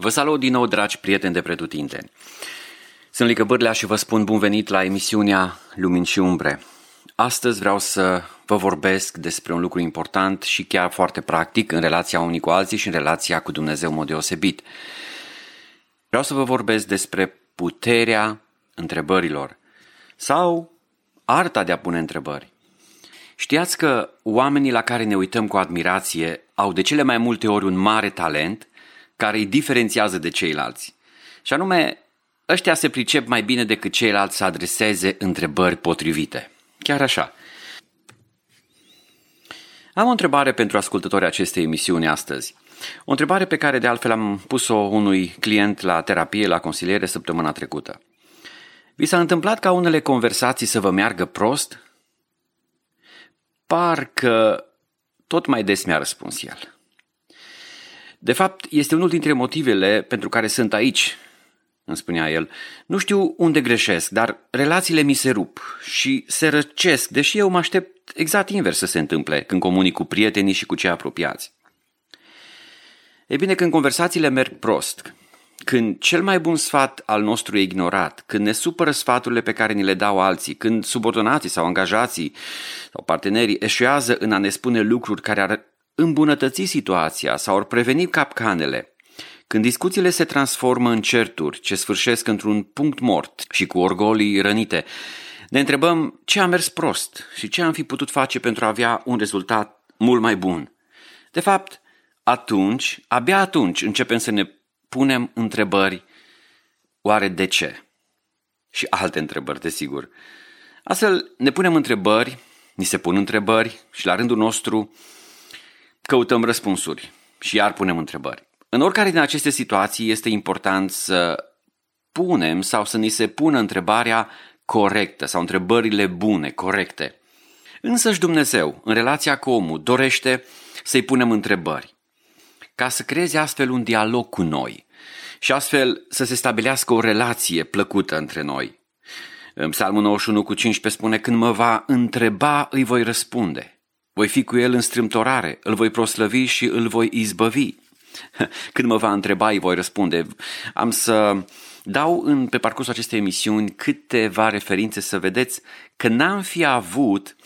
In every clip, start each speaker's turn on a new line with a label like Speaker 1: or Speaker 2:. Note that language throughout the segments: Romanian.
Speaker 1: Vă salut din nou, dragi prieteni de pretutindeni. Sunt Lică Bârlea și vă spun bun venit la emisiunea Lumini și Umbre. Astăzi vreau să vă vorbesc despre un lucru important și chiar foarte practic în relația unii cu alții și în relația cu Dumnezeu în mod deosebit. Vreau să vă vorbesc despre puterea întrebărilor sau arta de a pune întrebări. Știați că oamenii la care ne uităm cu admirație au de cele mai multe ori un mare talent care îi diferențiază de ceilalți. Și anume, ăștia se pricep mai bine decât ceilalți să adreseze întrebări potrivite. Chiar așa. Am o întrebare pentru ascultătorii acestei emisiuni astăzi. O întrebare pe care de altfel am pus-o unui client la terapie, la consiliere săptămâna trecută. Vi s-a întâmplat ca unele conversații să vă meargă prost? Parcă tot mai des mi-a răspuns el. De fapt, este unul dintre motivele pentru care sunt aici, îmi spunea el. Nu știu unde greșesc, dar relațiile mi se rup și se răcesc, deși eu mă aștept exact invers să se întâmple când comunic cu prietenii și cu cei apropiați. E bine, când conversațiile merg prost, când cel mai bun sfat al nostru e ignorat, când ne supără sfaturile pe care ni le dau alții, când subordonații sau angajații sau partenerii eșuează în a ne spune lucruri care ar îmbunătăți situația sau ar preveni capcanele, când discuțiile se transformă în certuri ce sfârșesc într-un punct mort și cu orgolii rănite, ne întrebăm ce a mers prost și ce am fi putut face pentru a avea un rezultat mult mai bun. De fapt, atunci, abia atunci începem să ne punem întrebări, oare de ce? Și alte întrebări, desigur. Astfel, ne punem întrebări, ni se pun întrebări și la rândul nostru căutăm răspunsuri și iar punem întrebări. În oricare din aceste situații este important să punem sau să ni se pună întrebarea corectă sau întrebările bune, corecte. Însăși Dumnezeu, în relația cu omul, dorește să-i punem întrebări ca să creeze astfel un dialog cu noi și astfel să se stabilească o relație plăcută între noi. În Psalmul 91 cu 15 spune, când mă va întreba, îi voi răspunde. Voi fi cu el în strâmtorare, îl voi proslăvi și îl voi izbăvi. Când mă va întreba, îi voi răspunde. Am să dau în, pe parcursul acestei emisiuni câteva referințe să vedeți că n-am fi avut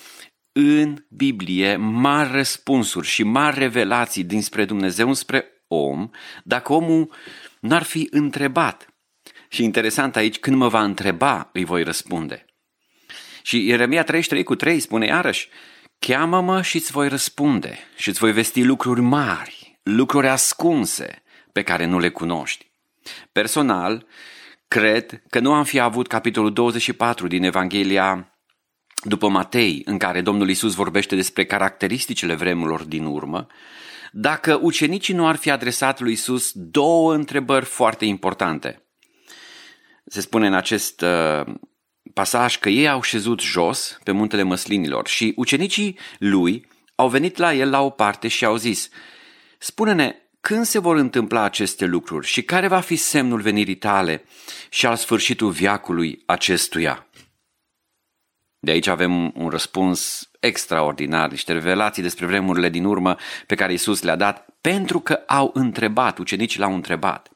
Speaker 1: în Biblie mari răspunsuri și mari revelații dinspre Dumnezeu spre om dacă omul n-ar fi întrebat. Și interesant aici, când mă va întreba, îi voi răspunde. Și Ieremia 33 cu 3 spune iarăși, Cheamă-mă și îți voi răspunde și îți voi vesti lucruri mari, lucruri ascunse pe care nu le cunoști. Personal, cred că nu am fi avut capitolul 24 din Evanghelia după Matei, în care Domnul Isus vorbește despre caracteristicile vremurilor din urmă, dacă ucenicii nu ar fi adresat lui Isus două întrebări foarte importante. Se spune în acest uh, pasaj că ei au șezut jos pe muntele măslinilor și ucenicii lui au venit la el la o parte și au zis Spune-ne, când se vor întâmpla aceste lucruri și care va fi semnul venirii tale și al sfârșitul viacului acestuia? De aici avem un răspuns extraordinar, niște revelații despre vremurile din urmă pe care Isus le-a dat pentru că au întrebat, ucenicii l-au întrebat.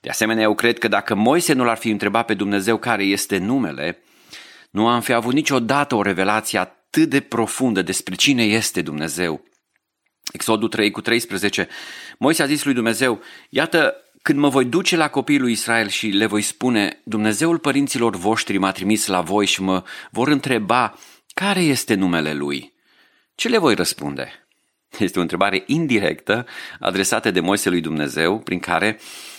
Speaker 1: De asemenea, eu cred că dacă Moise nu l-ar fi întrebat pe Dumnezeu care este numele, nu am fi avut niciodată o revelație atât de profundă despre cine este Dumnezeu. Exodul 3 cu 13, Moise a zis lui Dumnezeu, iată, când mă voi duce la copiii lui Israel și le voi spune, Dumnezeul părinților voștri m-a trimis la voi și mă vor întreba care este numele lui, ce le voi răspunde? Este o întrebare indirectă adresată de Moise lui Dumnezeu, prin care uh,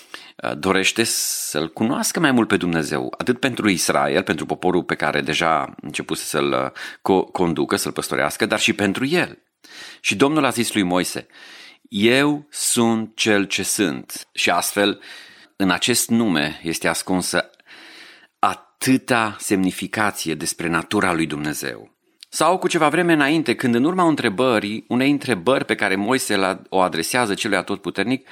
Speaker 1: dorește să-L cunoască mai mult pe Dumnezeu, atât pentru Israel, pentru poporul pe care deja a început să-l uh, conducă, să-l păstorească, dar și pentru el. Și Domnul a zis lui Moise, eu sunt cel ce sunt. Și astfel, în acest nume este ascunsă atâta semnificație despre natura lui Dumnezeu. Sau cu ceva vreme înainte, când în urma întrebării, unei întrebări pe care Moise o adresează celui atotputernic,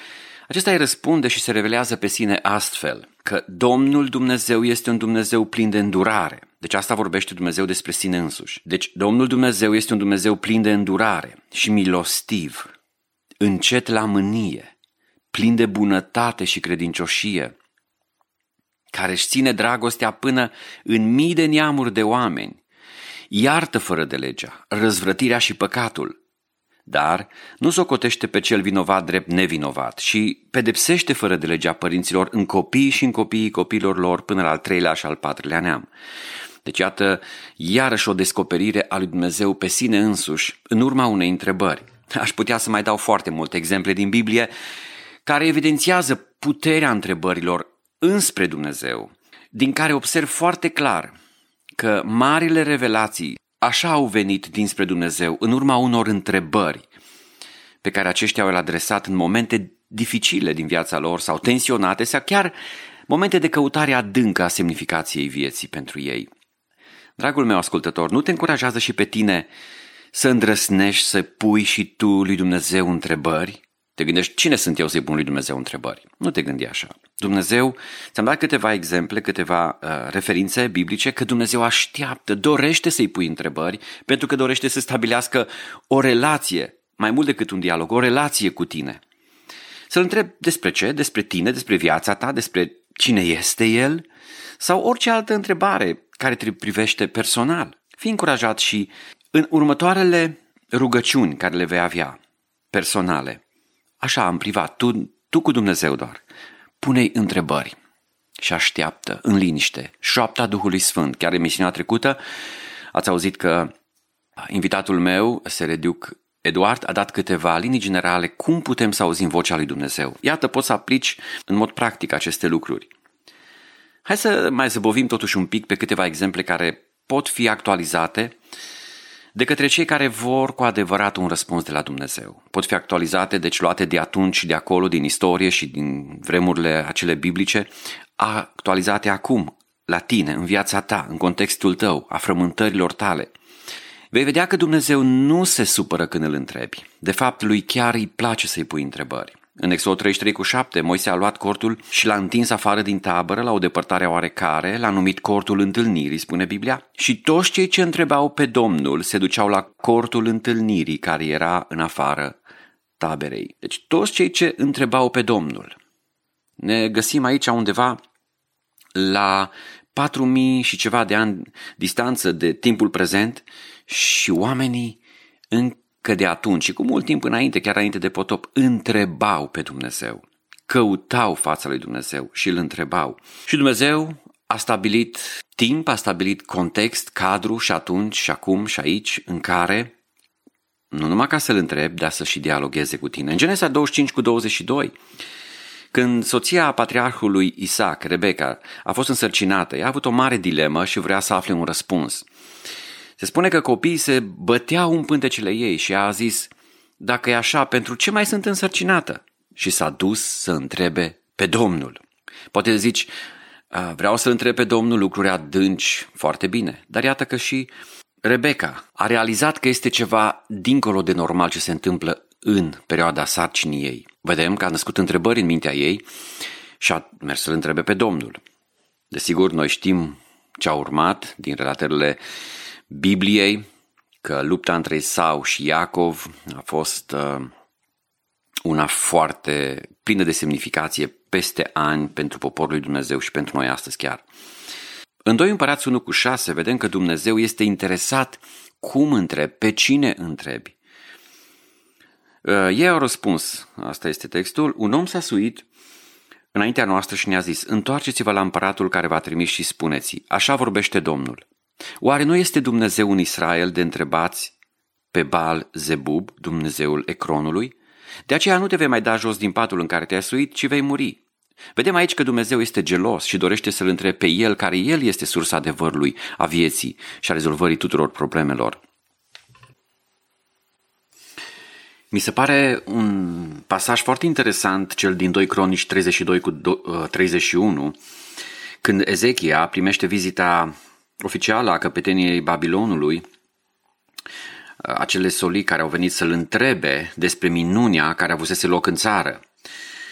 Speaker 1: acesta îi răspunde și se revelează pe sine astfel, că Domnul Dumnezeu este un Dumnezeu plin de îndurare. Deci asta vorbește Dumnezeu despre sine însuși. Deci Domnul Dumnezeu este un Dumnezeu plin de îndurare și milostiv, încet la mânie, plin de bunătate și credincioșie, care își ține dragostea până în mii de neamuri de oameni, iartă fără de legea, răzvrătirea și păcatul, dar nu socotește pe cel vinovat drept nevinovat și pedepsește fără de legea părinților în copii și în copiii copiilor lor până la al treilea și al patrulea neam. Deci iată iarăși o descoperire a lui Dumnezeu pe sine însuși în urma unei întrebări. Aș putea să mai dau foarte multe exemple din Biblie care evidențiază puterea întrebărilor înspre Dumnezeu, din care observ foarte clar că marile revelații așa au venit dinspre Dumnezeu în urma unor întrebări pe care aceștia au adresat în momente dificile din viața lor sau tensionate sau chiar momente de căutare adâncă a semnificației vieții pentru ei. Dragul meu ascultător, nu te încurajează și pe tine să îndrăsnești să pui și tu lui Dumnezeu întrebări? Te gândești, cine sunt eu să-i pun lui Dumnezeu întrebări? Nu te gândi așa. Dumnezeu, ți-am dat câteva exemple, câteva uh, referințe biblice, că Dumnezeu așteaptă, dorește să-i pui întrebări, pentru că dorește să stabilească o relație, mai mult decât un dialog, o relație cu tine. Să-l întreb despre ce, despre tine, despre viața ta, despre cine este el, sau orice altă întrebare care te privește personal. Fii încurajat și în următoarele rugăciuni care le vei avea, personale, așa în privat, tu, tu cu Dumnezeu doar, pune-i întrebări și așteaptă în liniște șoapta Duhului Sfânt. Chiar emisiunea trecută ați auzit că invitatul meu, Sereduc Eduard, a dat câteva linii generale cum putem să auzim vocea lui Dumnezeu. Iată, poți să aplici în mod practic aceste lucruri. Hai să mai zăbovim totuși un pic pe câteva exemple care pot fi actualizate de către cei care vor cu adevărat un răspuns de la Dumnezeu. Pot fi actualizate, deci luate de atunci și de acolo, din istorie și din vremurile acele biblice, actualizate acum, la tine, în viața ta, în contextul tău, a frământărilor tale. Vei vedea că Dumnezeu nu se supără când îl întrebi. De fapt, lui chiar îi place să-i pui întrebări. În Exod 33 cu 7, Moise a luat cortul și l-a întins afară din tabără la o depărtare oarecare, l-a numit cortul întâlnirii, spune Biblia, și toți cei ce întrebau pe Domnul se duceau la cortul întâlnirii care era în afară taberei. Deci toți cei ce întrebau pe Domnul. Ne găsim aici undeva la 4000 și ceva de ani distanță de timpul prezent și oamenii în că de atunci și cu mult timp înainte, chiar înainte de potop, întrebau pe Dumnezeu. Căutau fața lui Dumnezeu și îl întrebau. Și Dumnezeu a stabilit timp, a stabilit context, cadru și atunci și acum și aici în care nu numai ca să-l întreb, dar să și dialogueze cu tine. În Genesa 25 cu 22, când soția patriarhului Isaac, Rebecca, a fost însărcinată, ea a avut o mare dilemă și vrea să afle un răspuns. Se spune că copiii se băteau în pântecele ei și a zis, dacă e așa, pentru ce mai sunt însărcinată? Și s-a dus să întrebe pe Domnul. Poate zici, vreau să întreb pe Domnul lucruri adânci, foarte bine, dar iată că și Rebecca a realizat că este ceva dincolo de normal ce se întâmplă în perioada sarcinii ei. Vedem că a născut întrebări în mintea ei și a mers să-l întrebe pe Domnul. Desigur, noi știm ce a urmat din relatările Bibliei că lupta între Isau și Iacov a fost uh, una foarte plină de semnificație peste ani pentru poporul lui Dumnezeu și pentru noi astăzi chiar. În 2 Împărați 1 cu 6 vedem că Dumnezeu este interesat cum întrebi, pe cine întrebi. Uh, ei au răspuns, asta este textul, un om s-a suit înaintea noastră și ne-a zis, întoarceți-vă la împăratul care v-a trimis și spuneți așa vorbește Domnul. Oare nu este Dumnezeu în Israel de întrebați pe Baal Zebub, Dumnezeul Ecronului? De aceea nu te vei mai da jos din patul în care te-ai suit, ci vei muri. Vedem aici că Dumnezeu este gelos și dorește să-L întrebe pe El, care El este sursa adevărului, a vieții și a rezolvării tuturor problemelor. Mi se pare un pasaj foarte interesant, cel din 2 Cronici 32 cu 31, când Ezechia primește vizita oficială a căpeteniei Babilonului, acele solii care au venit să-l întrebe despre minunia care avusese loc în țară.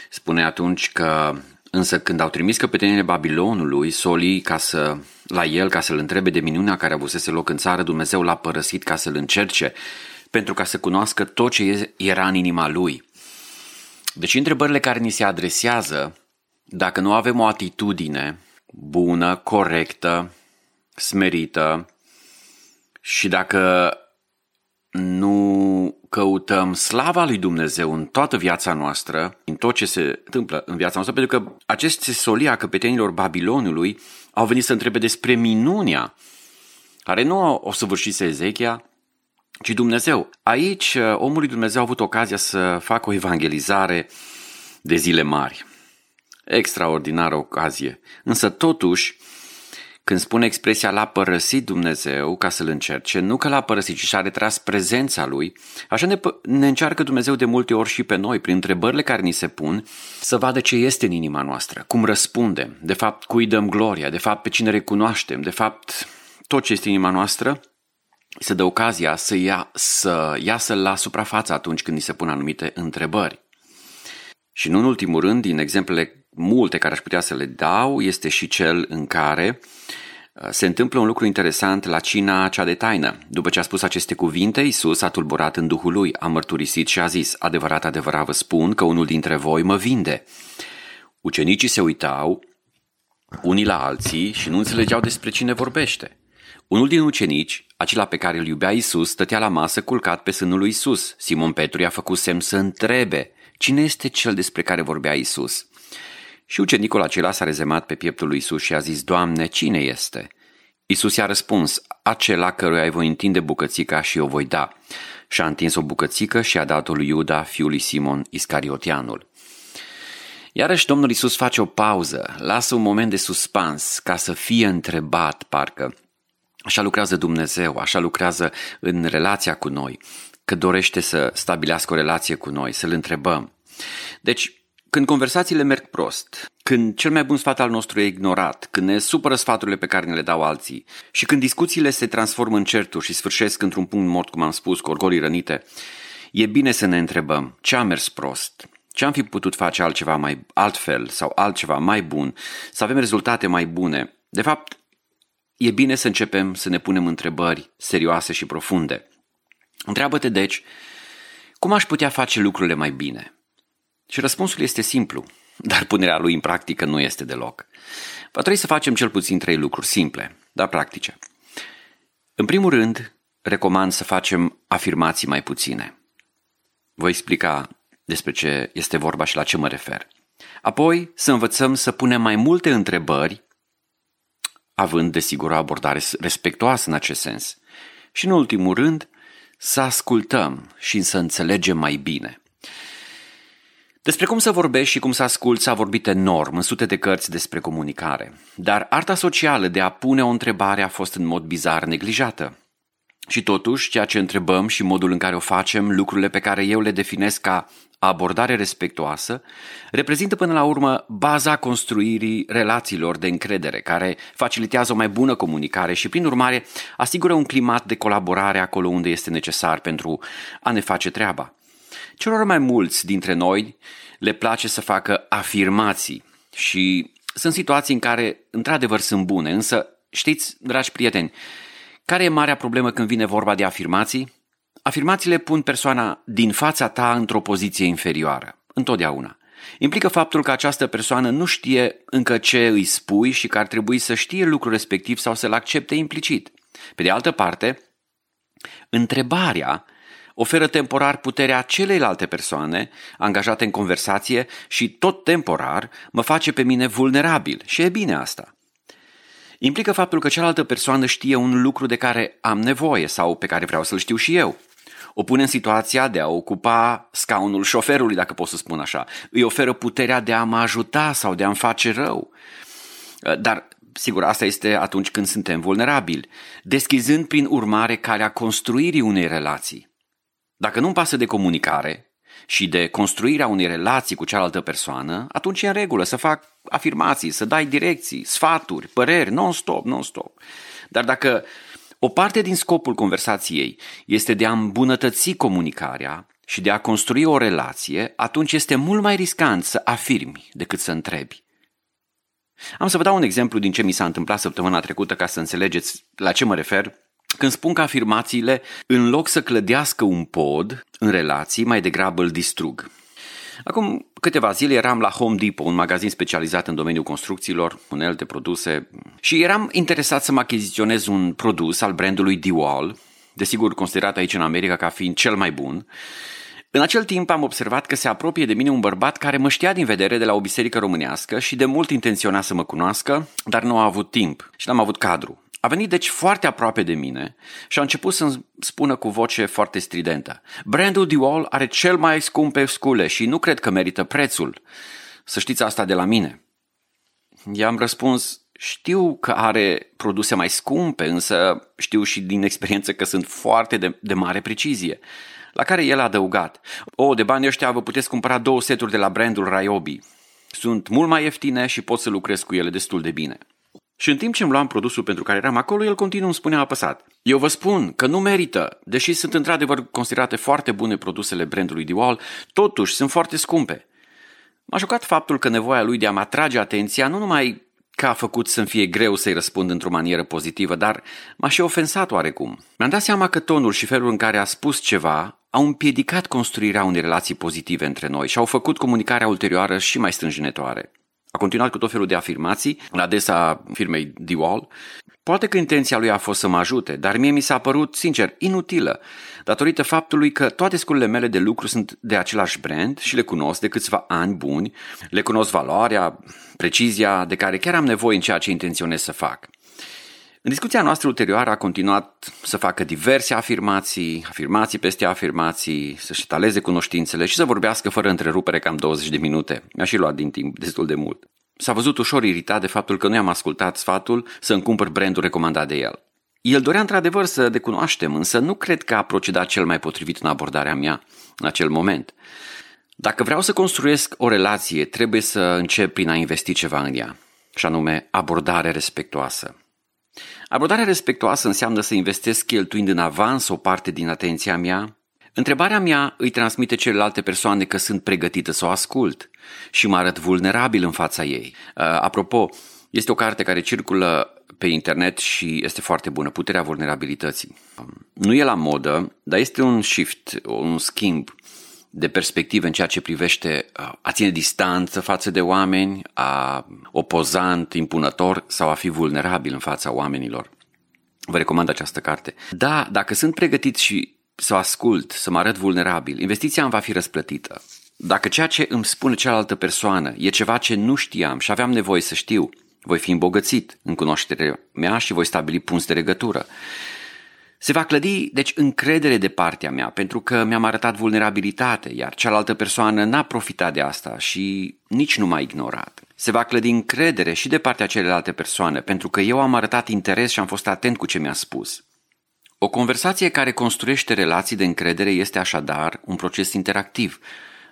Speaker 1: Spune atunci că însă când au trimis căpeteniile Babilonului, solii ca să, la el ca să-l întrebe de minunea care avusese loc în țară, Dumnezeu l-a părăsit ca să-l încerce, pentru ca să cunoască tot ce era în inima lui. Deci întrebările care ni se adresează, dacă nu avem o atitudine bună, corectă, smerită și dacă nu căutăm slava lui Dumnezeu în toată viața noastră, în tot ce se întâmplă în viața noastră, pentru că aceste solia căpetenilor Babilonului au venit să întrebe despre minunia care nu o săvârșise Ezechia, ci Dumnezeu. Aici omul lui Dumnezeu a avut ocazia să facă o evangelizare de zile mari. Extraordinară ocazie. Însă totuși, când spune expresia l-a părăsit Dumnezeu ca să-l încerce, nu că l-a părăsit, ci și-a retras prezența lui, așa ne, ne încearcă Dumnezeu de multe ori și pe noi, prin întrebările care ni se pun, să vadă ce este în inima noastră, cum răspundem, de fapt cui dăm gloria, de fapt pe cine recunoaștem, de fapt tot ce este în inima noastră, să dă ocazia să, ia, să iasă la suprafață atunci când ni se pun anumite întrebări. Și nu în ultimul rând, din exemplele multe care aș putea să le dau, este și cel în care uh, se întâmplă un lucru interesant la cina cea de taină. După ce a spus aceste cuvinte, Isus a tulburat în Duhul lui, a mărturisit și a zis, adevărat, adevărat vă spun că unul dintre voi mă vinde. Ucenicii se uitau unii la alții și nu înțelegeau despre cine vorbește. Unul din ucenici, acela pe care îl iubea Isus, stătea la masă culcat pe sânul lui Isus. Simon Petru i-a făcut semn să întrebe cine este cel despre care vorbea Isus. Și ucenicul acela s-a rezemat pe pieptul lui Isus și a zis, Doamne, cine este? Isus i-a răspuns, acela căruia îi voi întinde bucățica și o voi da. Și-a întins o bucățică și a dat-o lui Iuda, fiul lui Simon, Iscariotianul. Iarăși Domnul Isus face o pauză, lasă un moment de suspans ca să fie întrebat, parcă. Așa lucrează Dumnezeu, așa lucrează în relația cu noi, că dorește să stabilească o relație cu noi, să-L întrebăm. Deci, când conversațiile merg prost, când cel mai bun sfat al nostru e ignorat, când ne supără sfaturile pe care ne le dau alții și când discuțiile se transformă în certuri și sfârșesc într-un punct mort, cum am spus, cu orgolii rănite, e bine să ne întrebăm ce a mers prost, ce am fi putut face altceva mai altfel sau altceva mai bun, să avem rezultate mai bune. De fapt, e bine să începem să ne punem întrebări serioase și profunde. Întreabă-te deci, cum aș putea face lucrurile mai bine? Și răspunsul este simplu, dar punerea lui în practică nu este deloc. Va trebui să facem cel puțin trei lucruri simple, dar practice. În primul rând, recomand să facem afirmații mai puține. Voi explica despre ce este vorba și la ce mă refer. Apoi, să învățăm să punem mai multe întrebări, având, desigur, o abordare respectoasă în acest sens. Și, în ultimul rând, să ascultăm și să înțelegem mai bine – despre cum să vorbești și cum să asculți s-a vorbit enorm în sute de cărți despre comunicare, dar arta socială de a pune o întrebare a fost în mod bizar neglijată. Și totuși, ceea ce întrebăm și modul în care o facem, lucrurile pe care eu le definesc ca abordare respectuoasă, reprezintă până la urmă baza construirii relațiilor de încredere, care facilitează o mai bună comunicare și, prin urmare, asigură un climat de colaborare acolo unde este necesar pentru a ne face treaba. Celor mai mulți dintre noi le place să facă afirmații și sunt situații în care într-adevăr sunt bune, însă știți, dragi prieteni, care e marea problemă când vine vorba de afirmații? Afirmațiile pun persoana din fața ta într-o poziție inferioară, întotdeauna. Implică faptul că această persoană nu știe încă ce îi spui și că ar trebui să știe lucrul respectiv sau să-l accepte implicit. Pe de altă parte, întrebarea oferă temporar puterea celeilalte persoane angajate în conversație și tot temporar mă face pe mine vulnerabil și e bine asta. Implică faptul că cealaltă persoană știe un lucru de care am nevoie sau pe care vreau să-l știu și eu. O pune în situația de a ocupa scaunul șoferului, dacă pot să spun așa. Îi oferă puterea de a mă ajuta sau de a-mi face rău. Dar Sigur, asta este atunci când suntem vulnerabili, deschizând prin urmare calea construirii unei relații. Dacă nu-mi pasă de comunicare și de construirea unei relații cu cealaltă persoană, atunci e în regulă să fac afirmații, să dai direcții, sfaturi, păreri, non-stop, non-stop. Dar dacă o parte din scopul conversației este de a îmbunătăți comunicarea și de a construi o relație, atunci este mult mai riscant să afirmi decât să întrebi. Am să vă dau un exemplu din ce mi s-a întâmplat săptămâna trecută ca să înțelegeți la ce mă refer când spun că afirmațiile, în loc să clădească un pod în relații, mai degrabă îl distrug. Acum câteva zile eram la Home Depot, un magazin specializat în domeniul construcțiilor, unelte, produse, și eram interesat să mă achiziționez un produs al brandului DeWall, desigur considerat aici în America ca fiind cel mai bun. În acel timp am observat că se apropie de mine un bărbat care mă știa din vedere de la o biserică românească și de mult intenționa să mă cunoască, dar nu a avut timp și n-am avut cadru. A venit deci foarte aproape de mine și a început să-mi spună cu voce foarte stridentă. Brandul DeWall are cel mai scumpe scule și nu cred că merită prețul. Să știți asta de la mine. I-am răspuns, știu că are produse mai scumpe, însă știu și din experiență că sunt foarte de, de mare precizie. La care el a adăugat, o, de bani ăștia vă puteți cumpăra două seturi de la brandul Ryobi. Sunt mult mai ieftine și pot să lucrez cu ele destul de bine. Și în timp ce îmi luam produsul pentru care eram acolo, el continuu îmi spunea apăsat. Eu vă spun că nu merită, deși sunt într-adevăr considerate foarte bune produsele brandului DeWall, totuși sunt foarte scumpe. M-a șocat faptul că nevoia lui de a mă atrage atenția nu numai că a făcut să-mi fie greu să-i răspund într-o manieră pozitivă, dar m-a și ofensat oarecum. Mi-am dat seama că tonul și felul în care a spus ceva au împiedicat construirea unei relații pozitive între noi și au făcut comunicarea ulterioară și mai strânjinătoare. A continuat cu tot felul de afirmații, la adresa firmei DeWall. Poate că intenția lui a fost să mă ajute, dar mie mi s-a părut, sincer, inutilă, datorită faptului că toate sculele mele de lucru sunt de același brand și le cunosc de câțiva ani buni, le cunosc valoarea, precizia de care chiar am nevoie în ceea ce intenționez să fac. În discuția noastră ulterioară a continuat să facă diverse afirmații, afirmații peste afirmații, să-și taleze cunoștințele și să vorbească fără întrerupere cam 20 de minute. Mi-a și luat din timp destul de mult. S-a văzut ușor iritat de faptul că nu i-am ascultat sfatul să îmi cumpăr brandul recomandat de el. El dorea într-adevăr să decunoaștem, însă nu cred că a procedat cel mai potrivit în abordarea mea în acel moment. Dacă vreau să construiesc o relație, trebuie să încep prin a investi ceva în ea, și anume abordare respectoasă. Abordarea respectoasă înseamnă să investesc cheltuind în avans o parte din atenția mea. Întrebarea mea îi transmite celelalte persoane că sunt pregătită să o ascult și mă arăt vulnerabil în fața ei. Uh, apropo, este o carte care circulă pe internet și este foarte bună, Puterea vulnerabilității. Nu e la modă, dar este un shift, un schimb de perspectivă în ceea ce privește uh, a ține distanță față de oameni, a opozant, impunător sau a fi vulnerabil în fața oamenilor. Vă recomand această carte. Da, dacă sunt pregătit și să ascult, să mă arăt vulnerabil, investiția îmi va fi răsplătită. Dacă ceea ce îmi spune cealaltă persoană e ceva ce nu știam și aveam nevoie să știu, voi fi îmbogățit în cunoașterea mea și voi stabili punți de legătură. Se va clădi, deci, încredere de partea mea, pentru că mi-am arătat vulnerabilitate, iar cealaltă persoană n-a profitat de asta și nici nu m-a ignorat. Se va clădi încredere și de partea celelalte persoane, pentru că eu am arătat interes și am fost atent cu ce mi-a spus. O conversație care construiește relații de încredere este așadar un proces interactiv,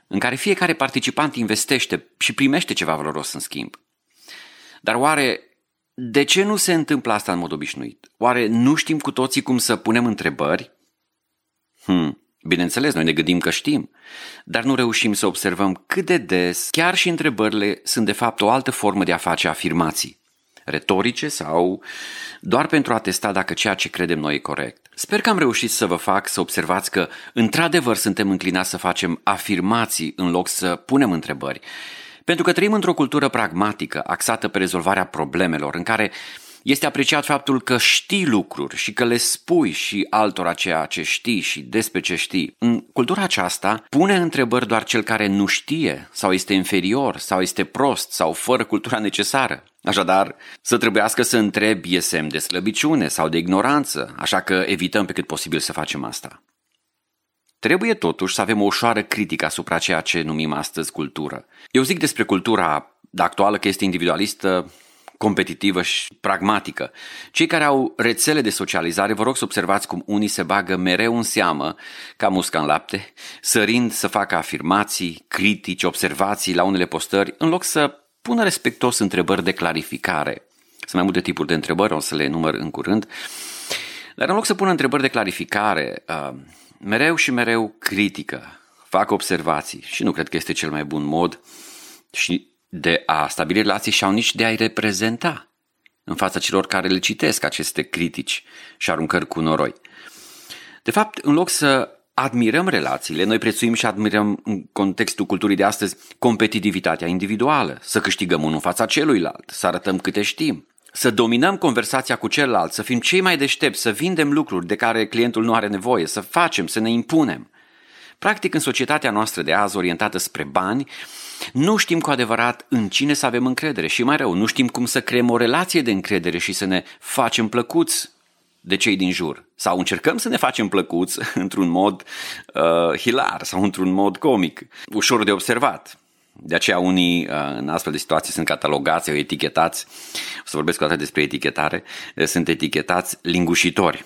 Speaker 1: în care fiecare participant investește și primește ceva valoros în schimb. Dar oare de ce nu se întâmplă asta în mod obișnuit? Oare nu știm cu toții cum să punem întrebări? Hmm, bineînțeles, noi ne gândim că știm, dar nu reușim să observăm cât de des chiar și întrebările sunt de fapt o altă formă de a face afirmații retorice sau doar pentru a testa dacă ceea ce credem noi e corect. Sper că am reușit să vă fac să observați că într-adevăr suntem înclinați să facem afirmații în loc să punem întrebări pentru că trăim într-o cultură pragmatică, axată pe rezolvarea problemelor, în care este apreciat faptul că știi lucruri și că le spui și altora ceea ce știi și despre ce știi. În cultura aceasta, pune întrebări doar cel care nu știe sau este inferior sau este prost sau fără cultura necesară. Așadar, să trebuiască să întrebi e semn de slăbiciune sau de ignoranță, așa că evităm pe cât posibil să facem asta. Trebuie totuși să avem o ușoară critică asupra ceea ce numim astăzi cultură. Eu zic despre cultura actuală că este individualistă, competitivă și pragmatică. Cei care au rețele de socializare, vă rog să observați cum unii se bagă mereu în seamă, ca musca în lapte, sărind să facă afirmații, critici, observații la unele postări, în loc să pună respectos întrebări de clarificare. Sunt mai multe tipuri de întrebări, o să le număr în curând. Dar în loc să pună întrebări de clarificare, uh, mereu și mereu critică, fac observații și nu cred că este cel mai bun mod și de a stabili relații și nici de a-i reprezenta în fața celor care le citesc aceste critici și aruncări cu noroi. De fapt, în loc să admirăm relațiile, noi prețuim și admirăm în contextul culturii de astăzi competitivitatea individuală, să câștigăm unul în fața celuilalt, să arătăm câte știm, să dominăm conversația cu celălalt, să fim cei mai deștepți, să vindem lucruri de care clientul nu are nevoie, să facem, să ne impunem. Practic, în societatea noastră de azi, orientată spre bani, nu știm cu adevărat în cine să avem încredere și mai rău, nu știm cum să creăm o relație de încredere și să ne facem plăcuți de cei din jur. Sau încercăm să ne facem plăcuți într-un mod uh, hilar sau într-un mod comic, ușor de observat. De aceea unii uh, în astfel de situații sunt catalogați sau etichetați, o să vorbesc o dată despre etichetare, sunt etichetați lingușitori,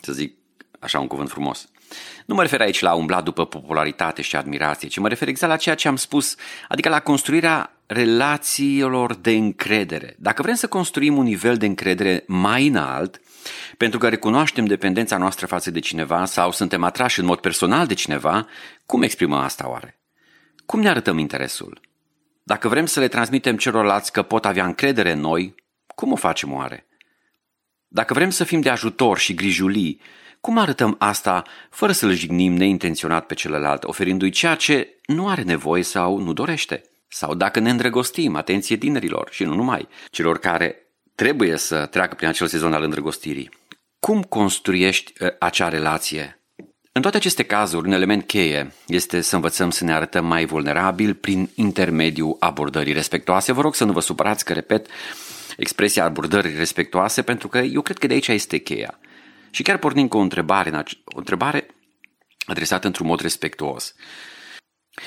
Speaker 1: să zic așa un cuvânt frumos. Nu mă refer aici la umbla după popularitate și admirație, ci mă refer exact la ceea ce am spus, adică la construirea relațiilor de încredere. Dacă vrem să construim un nivel de încredere mai înalt, pentru că recunoaștem dependența noastră față de cineva sau suntem atrași în mod personal de cineva, cum exprimăm asta oare? Cum ne arătăm interesul? Dacă vrem să le transmitem celorlalți că pot avea încredere în noi, cum o facem oare? Dacă vrem să fim de ajutor și grijulii, cum arătăm asta fără să-l jignim neintenționat pe celălalt, oferindu-i ceea ce nu are nevoie sau nu dorește? Sau dacă ne îndrăgostim, atenție tinerilor și nu numai, celor care trebuie să treacă prin acel sezon al îndrăgostirii. Cum construiești uh, acea relație? În toate aceste cazuri, un element cheie este să învățăm să ne arătăm mai vulnerabil prin intermediul abordării respectoase. Vă rog să nu vă supărați că repet expresia abordării respectoase pentru că eu cred că de aici este cheia. Și chiar pornim cu o întrebare, o întrebare adresată într-un mod respectuos.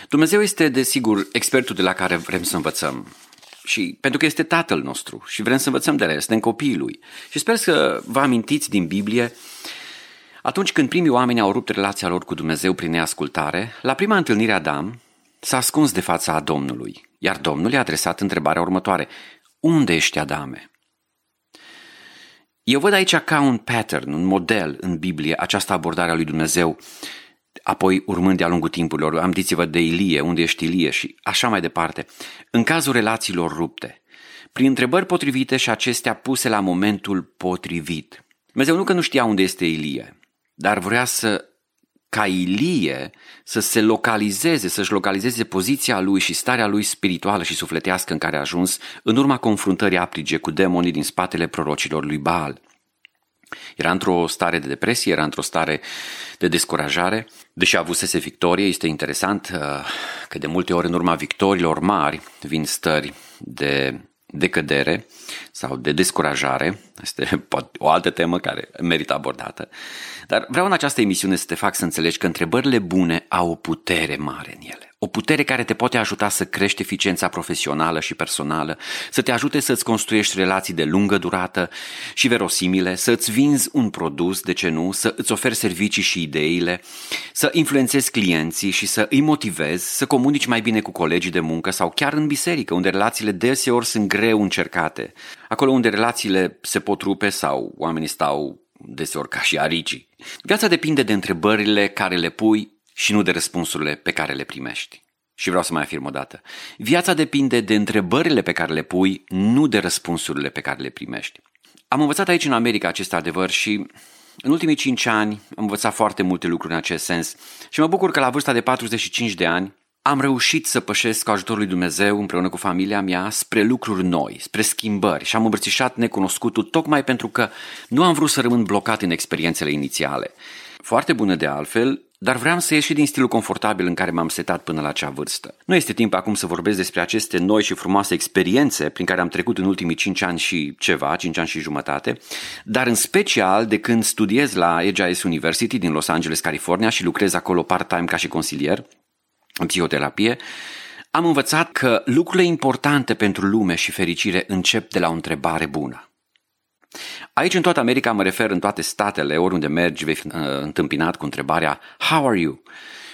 Speaker 1: Dumnezeu este, desigur, expertul de la care vrem să învățăm. Și pentru că este tatăl nostru și vrem să învățăm de la el, suntem copiii lui. Și sper să vă amintiți din Biblie atunci când primii oameni au rupt relația lor cu Dumnezeu prin neascultare, la prima întâlnire Adam s-a ascuns de fața Domnului, iar Domnul i-a adresat întrebarea următoare. Unde ești, Adame? Eu văd aici ca un pattern, un model în Biblie, această abordare a lui Dumnezeu, apoi urmând de-a lungul timpurilor, amintiți-vă de Ilie, unde ești Ilie și așa mai departe. În cazul relațiilor rupte, prin întrebări potrivite și acestea puse la momentul potrivit. Dumnezeu nu că nu știa unde este Ilie, dar vrea să ca Ilie să se localizeze, să-și localizeze poziția lui și starea lui spirituală și sufletească în care a ajuns în urma confruntării aprige cu demonii din spatele prorocilor lui Baal. Era într-o stare de depresie, era într-o stare de descurajare, deși avusese victorie, este interesant uh, că de multe ori în urma victorilor mari vin stări de decădere sau de descurajare, este o altă temă care merită abordată, dar vreau în această emisiune să te fac să înțelegi că întrebările bune au o putere mare în ele. O putere care te poate ajuta să crești eficiența profesională și personală, să te ajute să-ți construiești relații de lungă durată și verosimile, să îți vinzi un produs, de ce nu, să îți oferi servicii și ideile, să influențezi clienții și să îi motivezi, să comunici mai bine cu colegii de muncă sau chiar în biserică, unde relațiile deseori sunt greu încercate, acolo unde relațiile se pot rupe sau oamenii stau deseori ca și aricii. Viața depinde de întrebările care le pui și nu de răspunsurile pe care le primești. Și vreau să mai afirm o dată. Viața depinde de întrebările pe care le pui, nu de răspunsurile pe care le primești. Am învățat aici în America acest adevăr și în ultimii 5 ani am învățat foarte multe lucruri în acest sens și mă bucur că la vârsta de 45 de ani am reușit să pășesc cu ajutorul lui Dumnezeu împreună cu familia mea spre lucruri noi, spre schimbări și am îmbrățișat necunoscutul tocmai pentru că nu am vrut să rămân blocat în experiențele inițiale. Foarte bună de altfel, dar vreau să ies și din stilul confortabil în care m-am setat până la acea vârstă. Nu este timp acum să vorbesc despre aceste noi și frumoase experiențe prin care am trecut în ultimii 5 ani și ceva, 5 ani și jumătate, dar în special de când studiez la AGIS University din Los Angeles, California și lucrez acolo part-time ca și consilier în psihoterapie, am învățat că lucrurile importante pentru lume și fericire încep de la o întrebare bună. Aici în toată America mă refer în toate statele, oriunde mergi vei fi uh, întâmpinat cu întrebarea How are you?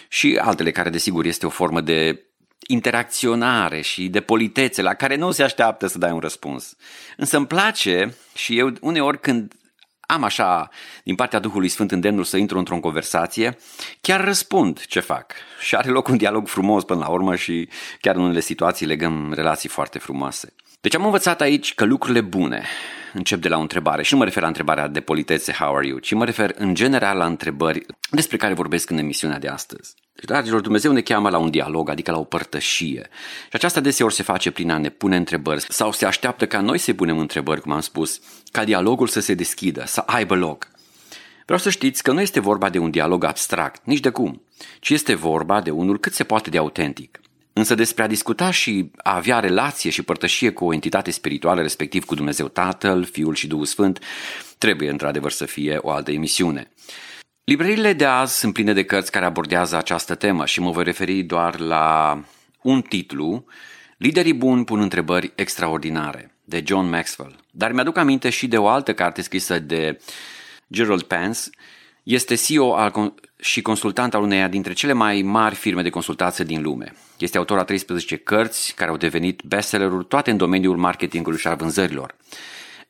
Speaker 1: Și altele care desigur este o formă de interacționare și de politețe la care nu se așteaptă să dai un răspuns. Însă îmi place și eu uneori când am așa din partea Duhului Sfânt îndemnul să intru într-o conversație, chiar răspund ce fac. Și are loc un dialog frumos până la urmă și chiar în unele situații legăm relații foarte frumoase. Deci am învățat aici că lucrurile bune încep de la o întrebare și nu mă refer la întrebarea de politețe how are you, ci mă refer în general la întrebări despre care vorbesc în emisiunea de astăzi. Deci, dragilor, Dumnezeu ne cheamă la un dialog, adică la o părtășie. Și aceasta deseori se face prin a ne pune întrebări sau se așteaptă ca noi să punem întrebări, cum am spus, ca dialogul să se deschidă, să aibă loc. Vreau să știți că nu este vorba de un dialog abstract, nici de cum, ci este vorba de unul cât se poate de autentic. Însă despre a discuta și a avea relație și părtășie cu o entitate spirituală, respectiv cu Dumnezeu Tatăl, Fiul și Duhul Sfânt, trebuie într-adevăr să fie o altă emisiune. Librările de azi sunt pline de cărți care abordează această temă și mă voi referi doar la un titlu, Liderii buni pun întrebări extraordinare, de John Maxwell. Dar mi-aduc aminte și de o altă carte scrisă de Gerald Pence, este CEO al, și consultant al uneia dintre cele mai mari firme de consultație din lume. Este autor a 13 cărți care au devenit bestselleruri toate în domeniul marketingului și al vânzărilor.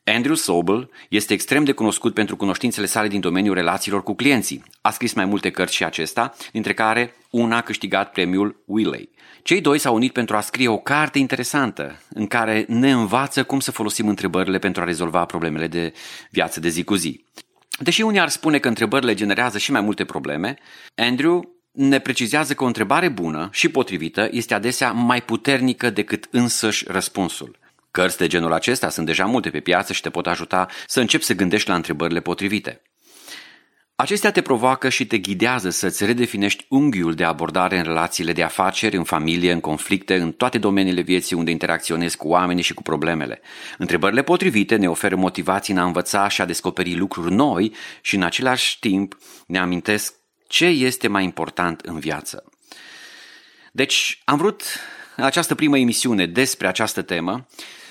Speaker 1: Andrew Sobel este extrem de cunoscut pentru cunoștințele sale din domeniul relațiilor cu clienții. A scris mai multe cărți și acesta, dintre care una a câștigat premiul Wiley. Cei doi s-au unit pentru a scrie o carte interesantă în care ne învață cum să folosim întrebările pentru a rezolva problemele de viață de zi cu zi. Deși unii ar spune că întrebările generează și mai multe probleme, Andrew ne precizează că o întrebare bună și potrivită este adesea mai puternică decât însăși răspunsul. Cărți de genul acesta sunt deja multe pe piață și te pot ajuta să începi să gândești la întrebările potrivite. Acestea te provoacă și te ghidează să-ți redefinești unghiul de abordare în relațiile de afaceri, în familie, în conflicte, în toate domeniile vieții unde interacționezi cu oamenii și cu problemele. Întrebările potrivite ne oferă motivații în a învăța și a descoperi lucruri noi și în același timp ne amintesc ce este mai important în viață. Deci am vrut în această primă emisiune despre această temă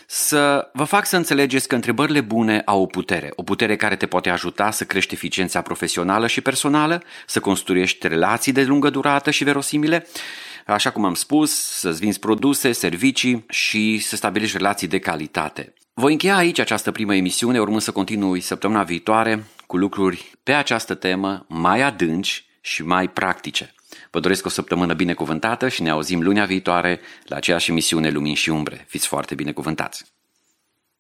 Speaker 1: să vă fac să înțelegeți că întrebările bune au o putere, o putere care te poate ajuta să crești eficiența profesională și personală, să construiești relații de lungă durată și verosimile, așa cum am spus, să-ți vinzi produse, servicii și să stabilești relații de calitate. Voi încheia aici această primă emisiune, urmând să continui săptămâna viitoare cu lucruri pe această temă mai adânci și mai practice. Vă doresc o săptămână binecuvântată și ne auzim lunea viitoare la aceeași emisiune Lumini și Umbre. Fiți foarte binecuvântați!